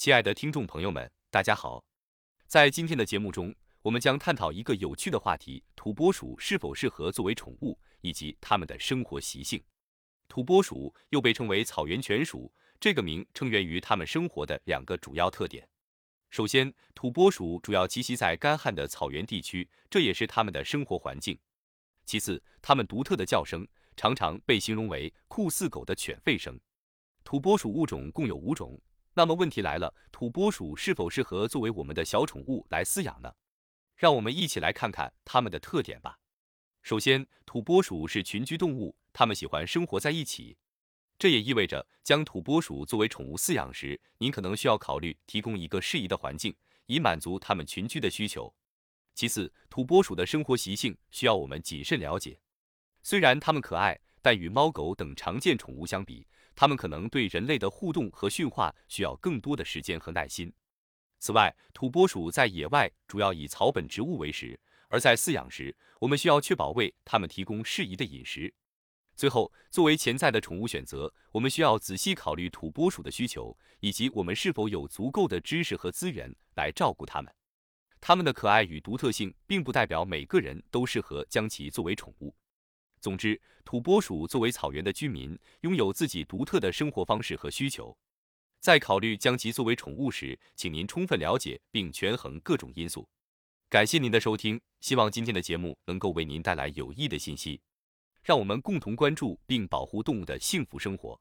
亲爱的听众朋友们，大家好。在今天的节目中，我们将探讨一个有趣的话题：土拨鼠是否适合作为宠物，以及它们的生活习性。土拨鼠又被称为草原犬鼠，这个名称源于它们生活的两个主要特点。首先，土拨鼠主要栖息在干旱的草原地区，这也是它们的生活环境。其次，它们独特的叫声常常被形容为酷似狗的犬吠声。土拨鼠物种共有五种，那么问题来了，土拨鼠是否适合作为我们的小宠物来饲养呢？让我们一起来看看它们的特点吧。首先，土拨鼠是群居动物，它们喜欢生活在一起。这也意味着，将土拨鼠作为宠物饲养时，您可能需要考虑提供一个适宜的环境，以满足它们群居的需求。其次，土拨鼠的生活习性需要我们谨慎了解。虽然它们可爱，但与猫狗等常见宠物相比，它们可能对人类的互动和驯化需要更多的时间和耐心。此外，土拨鼠在野外主要以草本植物为食，而在饲养时，我们需要确保为它们提供适宜的饮食。最后，作为潜在的宠物选择，我们需要仔细考虑土拨鼠的需求，以及我们是否有足够的知识和资源来照顾它们。它们的可爱与独特性，并不代表每个人都适合将其作为宠物。总之，土拨鼠作为草原的居民，拥有自己独特的生活方式和需求。在考虑将其作为宠物时，请您充分了解并权衡各种因素。感谢您的收听，希望今天的节目能够为您带来有益的信息。让我们共同关注并保护动物的幸福生活。